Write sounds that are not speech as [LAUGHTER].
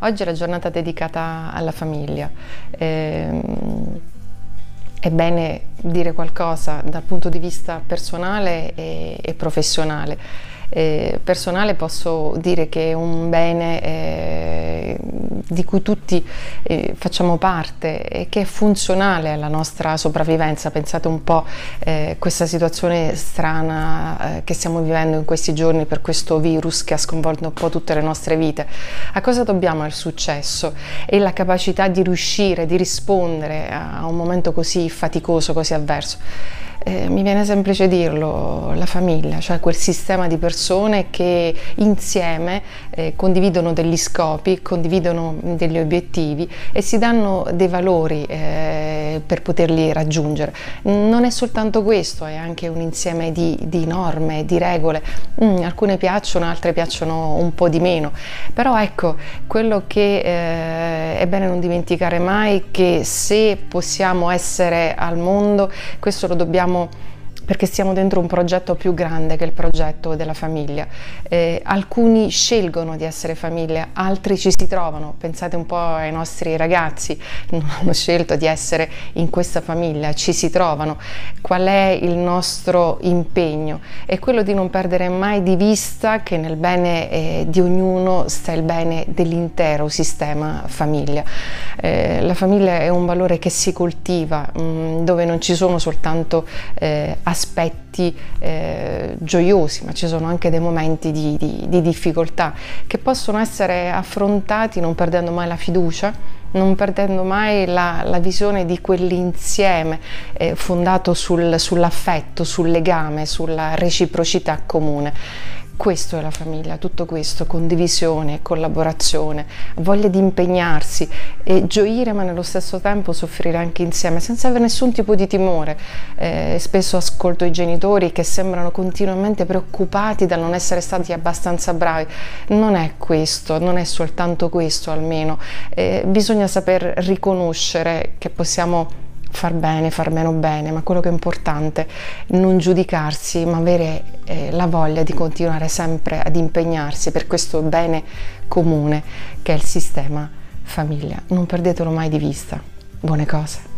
Oggi è la giornata dedicata alla famiglia. Eh, è bene dire qualcosa dal punto di vista personale e, e professionale. Eh, personale posso dire che è un bene eh, di cui tutti eh, facciamo parte e che è funzionale alla nostra sopravvivenza. Pensate un po' eh, questa situazione strana eh, che stiamo vivendo in questi giorni per questo virus che ha sconvolto un po' tutte le nostre vite. A cosa dobbiamo il successo e la capacità di riuscire, di rispondere a un momento così faticoso, così avverso? Eh, mi viene semplice dirlo, la famiglia, cioè quel sistema di persone che insieme eh, condividono degli scopi, condividono degli obiettivi e si danno dei valori eh, per poterli raggiungere. Non è soltanto questo, è anche un insieme di, di norme, di regole, mm, alcune piacciono, altre piacciono un po' di meno, però ecco, quello che eh, è bene non dimenticare mai che se possiamo essere al mondo, questo lo dobbiamo perché stiamo dentro un progetto più grande che il progetto della famiglia. Eh, alcuni scelgono di essere famiglia, altri ci si trovano. Pensate un po' ai nostri ragazzi, non [LAUGHS] hanno scelto di essere in questa famiglia, ci si trovano. Qual è il nostro impegno? È quello di non perdere mai di vista che nel bene eh, di ognuno sta il bene dell'intero sistema famiglia. Eh, la famiglia è un valore che si coltiva, mh, mm, dove non ci sono soltanto eh, aspetti eh, gioiosi, ma ci sono anche dei momenti di, di, di difficoltà che possono essere affrontati non perdendo mai la fiducia, non perdendo mai la, la visione di quell'insieme eh, fondato sul, sull'affetto, sul legame, sulla reciprocità comune. Questo è la famiglia, tutto questo, condivisione, collaborazione, voglia di impegnarsi e gioire ma nello stesso tempo soffrire anche insieme senza avere nessun tipo di timore. Eh, spesso ascolto i genitori che sembrano continuamente preoccupati dal non essere stati abbastanza bravi. Non è questo, non è soltanto questo almeno. Eh, bisogna saper riconoscere che possiamo far bene, far meno bene, ma quello che è importante è non giudicarsi, ma avere eh, la voglia di continuare sempre ad impegnarsi per questo bene comune che è il sistema famiglia. Non perdetelo mai di vista. Buone cose.